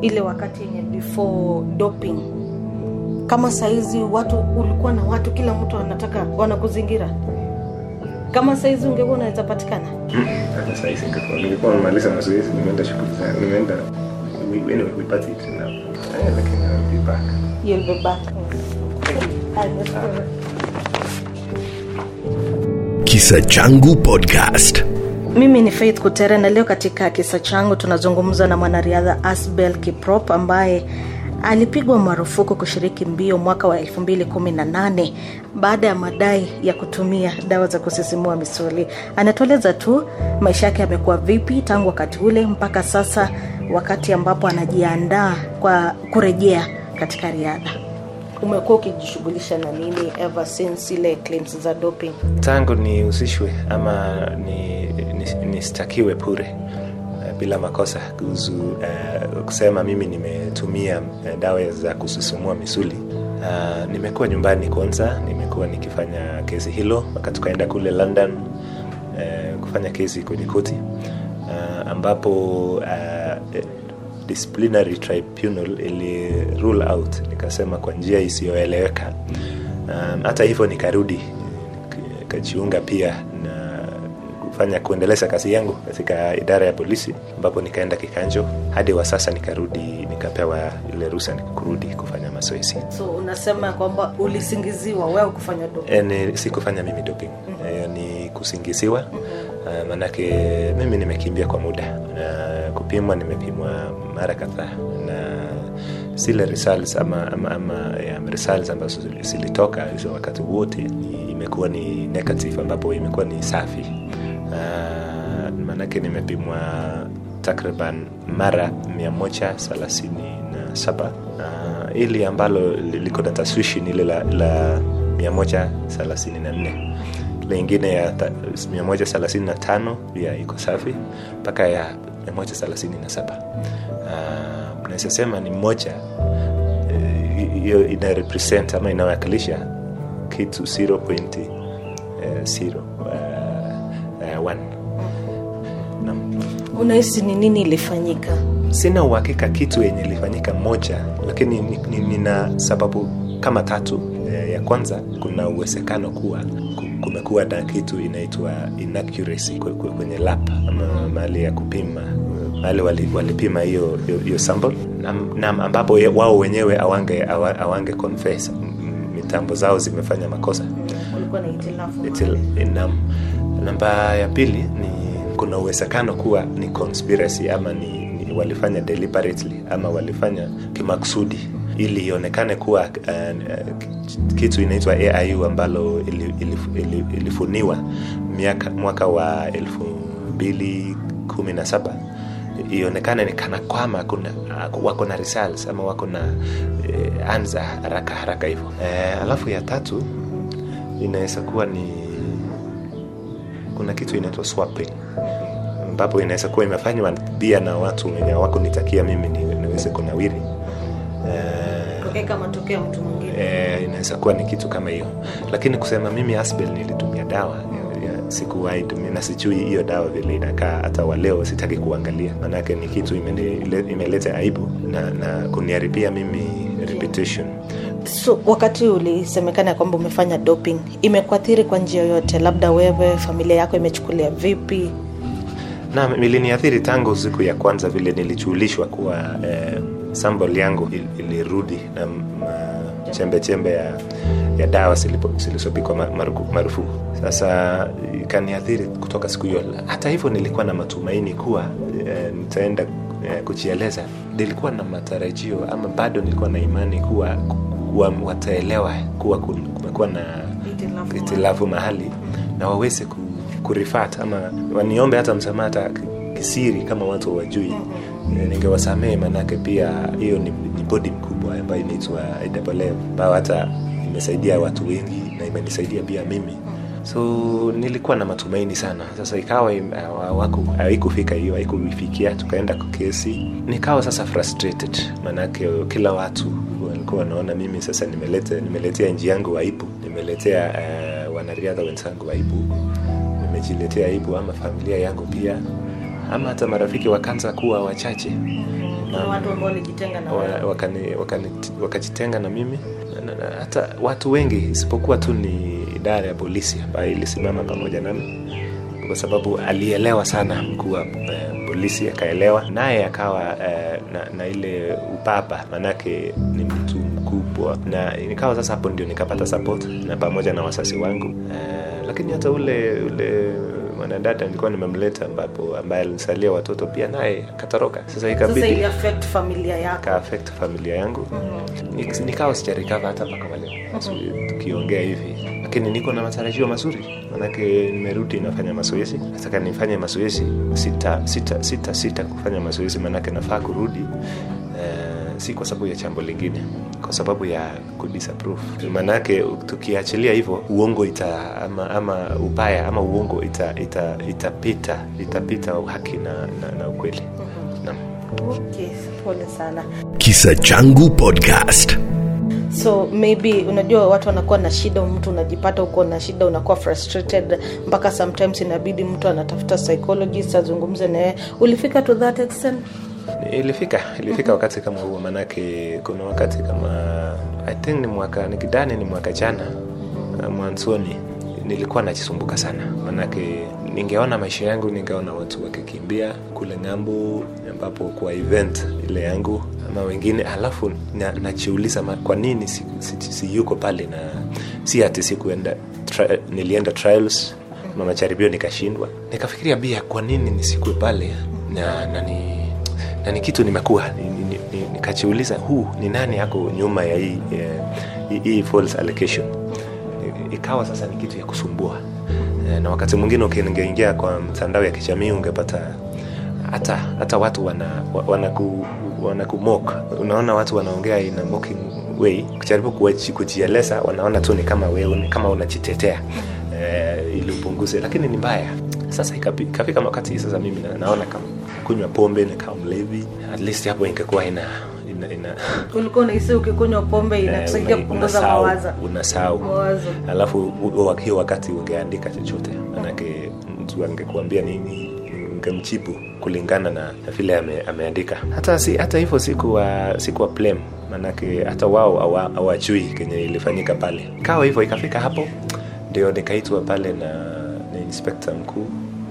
Ile wakati yenye before doping. Kama saizi watu ulikuwa na watu kila mtu anataka wanakuzingira. Kama saizi ungekuwa unaweza patikana. Hata saa ningekuwa nimemaliza mazoezi nimeenda shughuli zangu nimeenda anyway we party it now. Lakini I'll be back. You'll be back. Kisa Changu Podcast. Mimi ni faith kutere na leo katika kisa changu tunazungumza na mwanariadha asbel kiprop ambaye alipigwa marufuku kushiriki mbio mwaka wa 218 baada ya madai ya kutumia dawa za kusisimua misuli. Anatueleza tu maisha yake yamekuwa vipi tangu wakati ule mpaka sasa wakati ambapo anajiandaa kwa kurejea katika riadha umekuwa ukijishughulisha na nini ever since ile claims za doping? Tangu nihusishwe ama ni, ni, nistakiwe bure eh, bila makosa. Kuhusu uh, kusema mimi nimetumia uh, dawa za kusisimua misuli uh, nimekuwa nyumbani kwanza nimekuwa nikifanya kesi hilo mpaka tukaenda kule london uh, kufanya kesi kwenye koti uh, ambapo uh, disciplinary tribunal ili rule out. Nikasema kwa njia isiyoeleweka. Um, hata hivyo nikarudi nikajiunga pia na kufanya kuendeleza kazi yangu katika idara ya polisi ambapo nikaenda kikanjo. Hadi wa sasa nikarudi nikapewa ile ruhusa kurudi kufanya mazoezi. So unasema kwamba ulisingiziwa wewe kufanya doping? E, ni si mimi doping. Mm-hmm. e, ni kusingiziwa. Mm-hmm. uh, manake mimi nimekimbia kwa muda. Na kupimwa nimepimwa mara kadhaa. Na zile results ama, ama, ama ya results ambazo zilitoka hizo wakati wote imekuwa ni negative ambapo imekuwa ni safi. Uh, manake nimepimwa takriban mara 137 uh, ili ambalo liko na taswishi ni ile la, la 134 lingine ya ta- 135 ya iko safi mpaka ya 137 uh, naweza sema ni moja hiyo uh, ina represent ama inawakilisha kitu 0.0 uh, uh, unahisi ni nini ilifanyika sina uhakika kitu yenye ilifanyika moja lakini ni- ni- nina sababu kama tatu. E, ya kwanza kuna uwezekano kuwa kumekuwa na kitu inaitwa inaccuracy kwe- kwe- kwenye lab ama mahali ya kupima mahali walipima wali hiyo- hiyo sample. Na, na ambapo wao wenyewe awange, awa- awange confess. Mitambo zao zimefanya makosa. Itil- namba ya pili ni kuna uwezekano kuwa ni conspiracy ama ni walifanya deliberately ama walifanya kimakusudi ili ionekane kuwa uh, kitu inaitwa aiu ambalo ili, ili, ili, ilifuniwa miaka mwaka wa elfu mbili kumi na saba. Ionekane ni kana kwama kuna wako na results ama wako na eh, anza haraka haraka hivyo. Eh, alafu ya tatu inaweza kuwa ni kuna kitu inaitwa swapping ambapo inaweza kuwa imefanywa pia na watu wenye hawakunitakia mimi niweze kunawiri. Eh, matokeo mtu mwingine. eh, inaweza kuwa ni kitu kama hiyo. Lakini kusema mimi asbel nilitumia dawa sikuwahi tumia na sijui hiyo dawa vile inakaa hata waleo sitaki kuangalia. Manake ni kitu imeleta aibu na, na kuniharibia mimi reputation. So wakati ulisemekana kwamba umefanya doping imekuathiri kwa njia yoyote? Labda wewe familia yako imechukulia vipi na iliniathiri tangu siku ya kwanza vile nilijulishwa kuwa eh, sambol yangu ilirudi na chembechembe chembe chembe ya, ya dawa zilizopikwa marufuku. Sasa ikaniathiri kutoka siku hiyo. Hata hivyo nilikuwa na matumaini kuwa eh, nitaenda eh, kujieleza. Nilikuwa na matarajio ama bado nilikuwa na imani kuwa wataelewa kuwa kumekuwa na Hitilafu mahali na waweze kurifat ama waniombe hata msamaha kisiri kama watu hawajui. Eh, ningewasamehe manake pia hiyo ni, ni bodi mkubwa ambayo inaitwa ambayo hata imesaidia watu wengi na imenisaidia pia mimi. So nilikuwa na matumaini sana. Sasa ikawa haikufika hiyo haikuifikia tukaenda kesi. Nikawa sasa frustrated manake kila watu walikuwa wanaona mimi sasa nimeletea nji yangu aibu nimeletea uh, wanariadha wenzangu aibu nimejiletea aibu ama familia yangu pia ama hata marafiki wakaanza kuwa wachache. Kuna watu ambao walijitenga na wakani, wakani, wakajitenga na mimi. Na, na, na, hata watu wengi isipokuwa tu ni idara ya polisi ambayo ilisimama pamoja nami. Kwa sababu alielewa sana mkuu wa eh, polisi akaelewa. Naye akawa eh, na, na ile upapa manake ni mtu mkubwa. Na nikawa sasa hapo ndio nikapata support na pamoja na wasasi wangu. Eh, lakini hata ule ule mwanadada nilikuwa nimemleta ambapo ambaye alinisalia watoto pia naye akatoroka. Sasa Sasa ikabidi affect familia yako. ka affect familia yangu. Nik- nikawa sijarikava hata mpaka waleo tukiongea hivi. Lakini niko na matarajio mazuri. Manake nimerudi nafanya mazoezi. Nataka nifanye mazoezi sita sita sita sita kufanya mazoezi. Manake nafaa kurudi eh, si kwa sababu ya jambo lingine kwa sababu ya kudisapprove Maanake tukiachilia hivyo uongo ita ama, ama ubaya ama uongo ita, ita, itapita itapita haki na, na, na ukweli Naam. Okay, pole sana. Kisa Changu Podcast. so maybe unajua watu wanakuwa na shida mtu unajipata uko na shida unakuwa frustrated mpaka sometimes inabidi mtu anatafuta psychologist azungumze naye ulifika to that extent ilifika ilifika wakati kama huo maanake kuna wakati kama i think ni mwaka nikidani ni mwaka jana uh, mwanzoni nilikuwa najisumbuka sana. Maanake ningeona maisha yangu ningeona watu wakikimbia kule ng'ambo ambapo kwa event ile yangu ama wengine alafu na- najiuliza na kwa nini si, si, si pale na si ati sikuenda tri, nilienda trials na majaribio nikashindwa. Nikafikiria bia kwa nini nisikue pale na, na ni na ni kitu nimekuwa ni- ni- huu ni nani yako nyuma ya hii, eh, hii, false allocation ikawa sasa ni kitu ya kusumbua. Eh, na wakati mwingine ukingeingia kwa mtandao ya kijamii ungepata hata hata watu wana wanaku wanakumok unaona watu wanaongea ina mocking way. Kujaribu kujieleza wanaona tu ni kama wewe kama unajitetea eh, ili upunguze. Lakini ni mbaya. Sasa ikafika wakati sasa mimi naona kama kunywa pombe nikawa mlevi. At least hapo ingekuwa ina ina, ina. Ulikuwa unahisi ukikunywa pombe inakusaidia eh, kupunguza unasahau- mawazo. unasahau. Mawazo. Alafu hiyo wakati ungeandika chochote manake mtu angekuambia nini ungemjibu kulingana na vile ame, ameandika. Hata si, hata hivyo sikuwa sikuwa blame manake hata wao hawa- hawajui kenye ilifanyika pale. Kawa hivyo ikafika hapo ndio nikaitwa pale na, na inspekta mkuu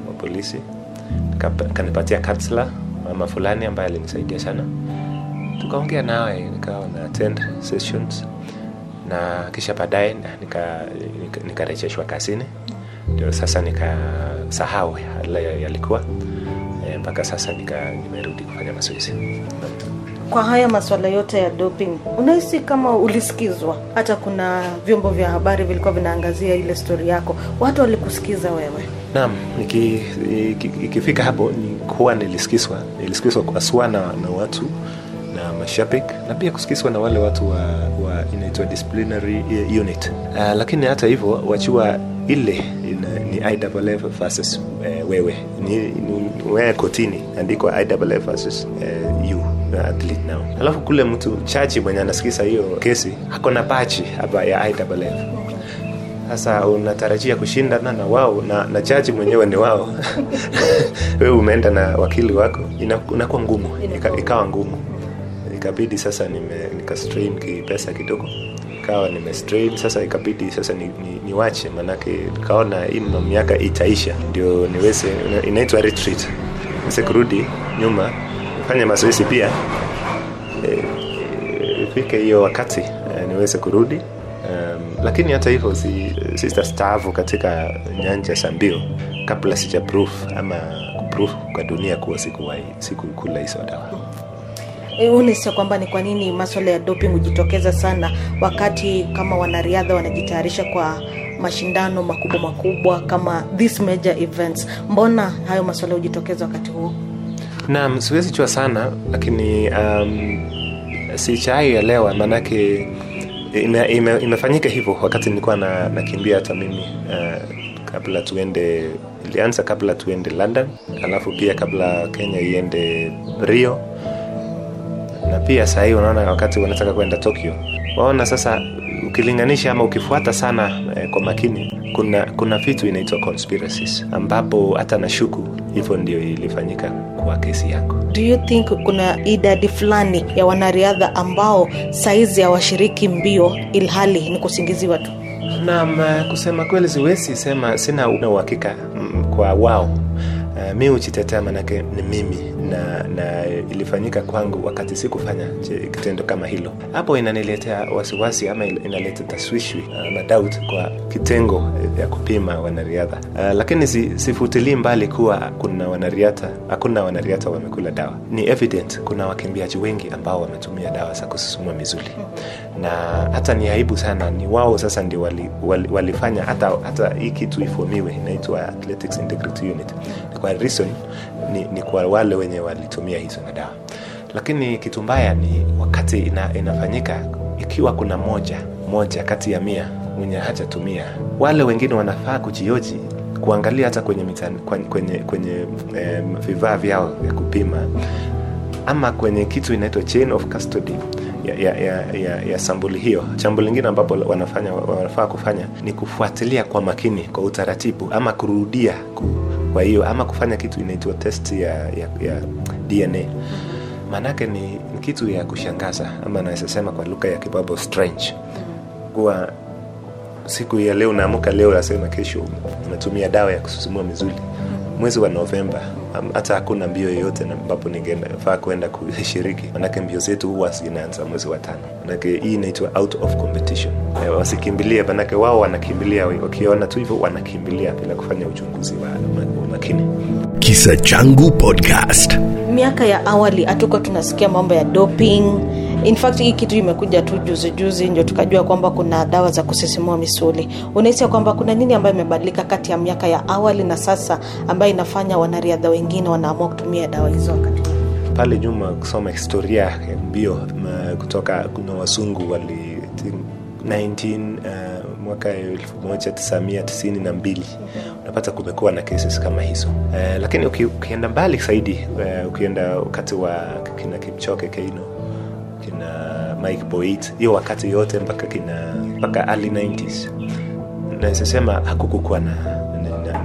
wa polisi kanipatia kansla mama fulani ambaye alinisaidia sana. Tukaongea nawe nikawa na attend sessions na kisha baadaye nikarejeshwa nika- nika- kazini. Ndio sasa nikasahau yalikuwa mpaka mpaka sasa nika nimerudi kufanya mazoezi. Kwa haya masuala yote ya doping unahisi kama ulisikizwa? Hata kuna vyombo vya habari vilikuwa vinaangazia ile stori yako. Watu walikusikiza wewe naam iki- iki- ikifika hapo ni kuwa nilisikizwa nilisikizwa haswa na, na watu na mashabiki na pia kusikizwa na wale watu wa, wa inaitwa disciplinary unit. Uh, lakini hata hivyo wachua ile ina, ni IAAF versus uh, wewe. Ni, ni wewe kotini andikwa IAAF versus uh, you athlete now. Alafu kule mtu chachi mwenye anasikiza hiyo kesi hakona pachi hapa ya IAAF sasa unatarajia kushindana na wao na, na jaji mwenyewe ni wao. Wewe umeenda na wakili wako inakuwa ngumu ikawa ngumu. Ikabidi sasa nime nika strain kipesa kidogo. Ikawa nime strain sasa ikabidi sasa ni, ni, niwache manake nikaona hii miaka itaisha ndio niweze inaitwa retreat. Niweze kurudi nyuma fanye mazoezi pia. Ifike ifike hiyo wakati e, niweze kurudi um, lakini hata hivyo si, sitastaafu katika nyanja za mbio kabla sija proof ama kuproof kwa dunia kuwa sikukula hizo dawa. E, unisia kwamba ni kwa nini maswala ya doping hujitokeza sana wakati kama wanariadha wanajitayarisha kwa mashindano makubwa makubwa kama these major events? Mbona hayo maswala hujitokeza wakati huo? Naam siwezi jua sana lakini um, sichaielewa maanake ime, ime, imefanyika hivyo wakati nilikuwa na, nakimbia hata mimi uh, kabla tuende ilianza kabla tuende london alafu pia kabla kenya iende rio. Na pia sahii unaona wakati wanataka kwenda tokyo. Waona sasa ukilinganisha ama ukifuata sana eh, kwa makini kuna kuna vitu inaitwa conspiracies ambapo hata nashuku hivyo ndio ilifanyika kwa kesi yako. do you think kuna idadi fulani ya wanariadha ambao saizi hawashiriki mbio ilhali ni kusingiziwa tu Naam, eh, kusema kweli siwezi sema, sina una uhakika mm, kwa wao. Uh, mi hujitetea manake ni mimi na, na ilifanyika kwangu wakati sikufanya kitendo kama hilo. Hapo inaniletea wasiwasi ama inaleta taswishwi uh, na doubt kwa kitengo ya kupima wanariadha uh, lakini si, sifutilii mbali kuwa kuna wanariadha, hakuna wanariadha wamekula dawa. Ni evident kuna wakimbiaji wengi ambao wametumia dawa za kususuma mizuli, na hata ni aibu sana, ni wao sasa ndio wali, wali, walifanya hata, hata hii kitu ifomiwe, inaitwa Athletics Integrity Unit. Kwa reason ni, ni kwa wale wenye walitumia hizo madawa. Lakini kitu mbaya ni wakati ina, inafanyika ikiwa kuna moja moja kati ya mia mwenye hajatumia, wale wengine wanafaa kujioji kuangalia hata kwenye kwenye, kwenye eh, vifaa vyao vya kupima. Ama kwenye kitu inaitwa chain of custody ya, ya, ya, ya, ya sambuli hiyo. Jambo lingine ambapo wanafanya wanafaa kufanya ni kufuatilia kwa makini kwa utaratibu, ama kurudia ku, kwa hiyo ama kufanya kitu inaitwa test ya, ya, ya DNA. Maanake ni, ni kitu ya kushangaza ama naweza sema kwa lugha ya kibabo strange, kuwa siku ya leo unaamka leo nasema kesho unatumia dawa ya kusisimua misuli mwezi wa novemba hata hakuna mbio yoyote ambapo ningefaa kwenda kushiriki. Manake mbio zetu huwa zinaanza mwezi wa tano. Manake hii inaitwa out of competition. E, wasikimbilie manake wao wanakimbilia wakiona tu hivyo wanakimbilia bila kufanya uchunguzi wa makini. Kisa Changu Podcast. Miaka ya awali hatuko tunasikia mambo ya doping. In fact hii kitu imekuja tu juzi juzi ndio tukajua kwamba kuna dawa za kusisimua misuli. Unahisi kwamba kuna nini ambayo imebadilika kati ya miaka ya awali na sasa ambayo inafanya wanariadha wengine wanaamua kutumia dawa hizo wakati pale nyuma kusoma historia mbio kutoka kuna wazungu wali think 19 uh, mwaka 1992 unapata kumekuwa na cases kama hizo. Uh, lakini uki, ukienda mbali zaidi uh, ukienda wakati wa kina Kipchoge Keino kina Mike Boit hiyo wakati yote mpaka kina mpaka early 90s naweza sema hakukukuwa na,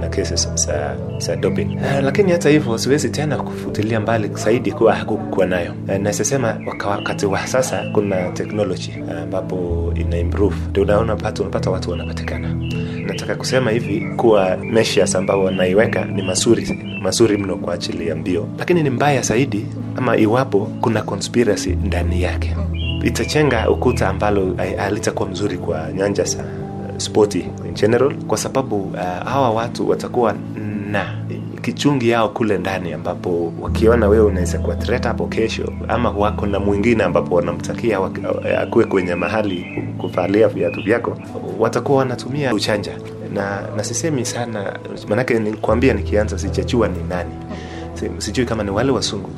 na, na za, za doping. Uh, lakini hata hivyo siwezi tena kufutilia mbali zaidi kuwa hakukuwa nayo. Uh, naweza sema wakati wa sasa kuna technology uh, ina improve. Ndio unaona pata unapata watu wanapatikana. Nataka kusema hivi kuwa measures ambao wanaiweka ni mazuri mazuri mno kwa ajili ya mbio. Lakini ni mbaya zaidi ama iwapo kuna conspiracy ndani yake. Itachenga ukuta ambalo halitakuwa mzuri kwa nyanja za spoti in general kwa sababu uh, hawa watu watakuwa na kichungi yao kule ndani ambapo wakiona wewe unaweza kuwa hapo kesho ama wako na mwingine ambapo wanamtakia wak- akuwe kwenye mahali kuvalia viatu vyako watakuwa wanatumia uchanja. Na, na sisemi sana manake nikuambia nikianza sijajua ni nani. Si- sijui kama ni wale wasungu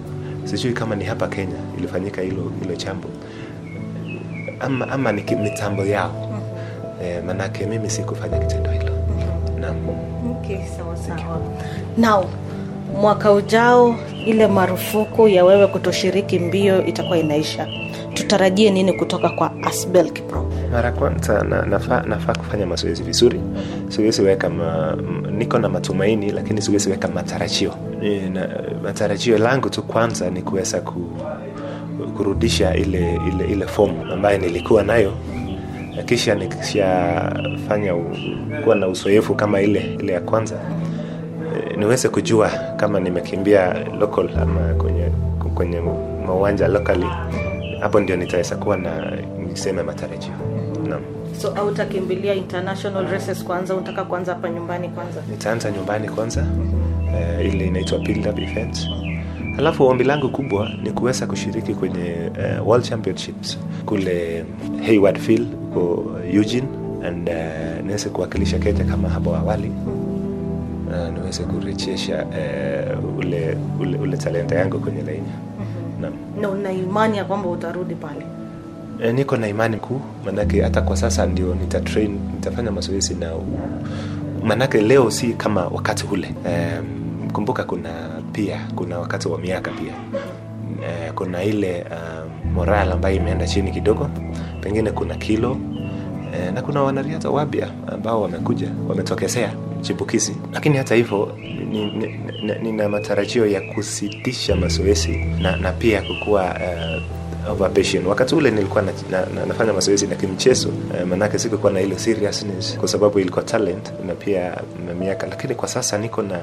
sijui kama ni hapa kenya ilifanyika hilo hilo ama, ama ni mitambo yao e, manake mimi sikufanya kitendo hilo. Naam. Okay, sawa sawa. Now mwaka ujao ile marufuku ya wewe kutoshiriki mbio itakuwa inaisha. Tutarajie nini kutoka kwa asbel kipro? Mara kwanza na, nafaa nafaa kufanya mazoezi vizuri. Siwezi weka ma, niko na matumaini lakini siwezi weka matarajio. Na, matarajio langu tu kwanza ni kuweza ku, kurudisha ile ile ile fomu ambayo nilikuwa nayo na kisha nikishafanya kuwa na uzoefu kama ile ile ya kwanza eh, niweze kujua kama nimekimbia local ama kwenye kwenye mauwanja locally hapo ndio nitaweza kuwa na niseme matarajio. Naam. So autakimbilia international races kwanza unataka kwanza hapa nyumbani kwanza? Nitaanza nyumbani kwanza uh, ile inaitwa build up event Alafu ombi langu kubwa ni kuweza kushiriki kwenye uh, World Championships kule Hayward Field huko Eugene and uh, niweze kuwakilisha Kenya kama hapo awali uh, niweze kurejesha uh, ule, ule, ule talenta yangu kwenye laini Naam. na una imani ya kwamba utarudi pale E, niko na imani kuu, manake hata kwa sasa ndio nita train, nitafanya mazoezi na manake leo si kama wakati ule. Um, kumbuka kuna pia kuna wakati wa miaka pia. E, kuna ile uh, moral ambayo imeenda chini kidogo, pengine kuna kilo. E, na kuna wanariadha wapya ambao wamekuja wametokezea chipukizi, lakini hata hivyo nina ni, ni, ni matarajio ya kusitisha mazoezi na, na pia kukuwa uh, over patient. Wakati ule nilikuwa na, na, na, nafanya mazoezi na kimchezo eh, manake sikukuwa na ile seriousness kwa sababu ilikuwa talent na pia na miaka, lakini kwa sasa niko na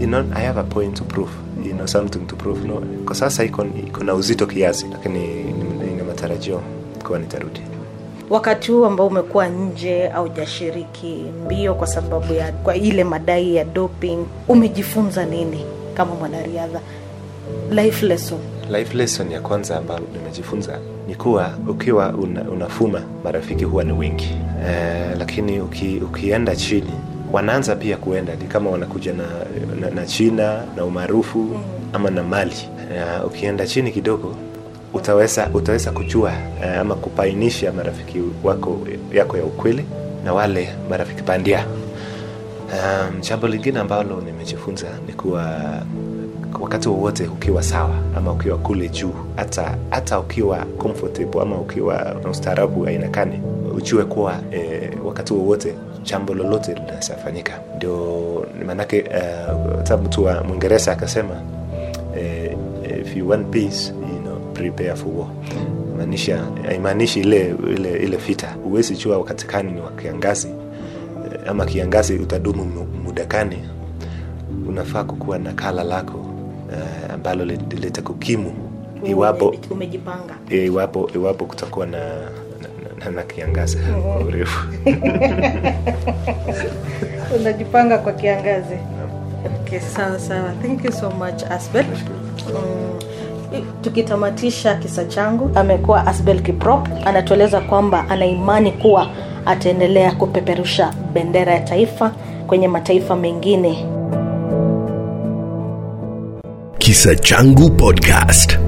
you know, I have a point to prove you know, something to prove no. Kwa sasa iko na uzito kiasi, lakini nina matarajio kuwa nitarudi wakati huu ambao umekuwa nje au jashiriki mbio kwa sababu ya kwa ile madai ya doping umejifunza nini kama mwanariadha life lesson life lesson ya kwanza ambayo nimejifunza ni kuwa ukiwa una, unafuma marafiki huwa ni wengi. E, lakini uki, ukienda chini wanaanza pia kuenda. Ni kama wanakuja na, na, na china na umaarufu mm. ama na mali. E, ukienda chini kidogo utaweza utaweza kujua e, ama kupainisha marafiki wako yako ya ukweli na wale marafiki bandia. Um, jambo lingine ambalo nimejifunza ni kuwa wakati wowote ukiwa sawa ama ukiwa kule juu hata hata ukiwa comfortable ama ukiwa na ustaarabu ainakani, ujue kuwa e, wakati wowote jambo lolote linaweza ndio maanake uh, mtu wa mwingereza akasema if you want peace you know, prepare for war. Maanisha haimaanishi ile, ile, ile vita. Huwezi jua wakati kani ni wa kiangazi ama kiangazi utadumu muda kani unafaa kukuwa na kala lako uh, ambalo litakukimu iwapo umejipanga. Iwapo iwapo kutakuwa na na, na, na kiangazi. Kwa urefu. Unajipanga kwa kiangazi. Okay, sawa sawa. Thank you so much asbel. Mm, tukitamatisha kisa changu amekuwa asbel kiprop. Anatueleza kwamba ana imani kuwa ataendelea kupeperusha bendera ya taifa kwenye mataifa mengine Kisa Changu Podcast.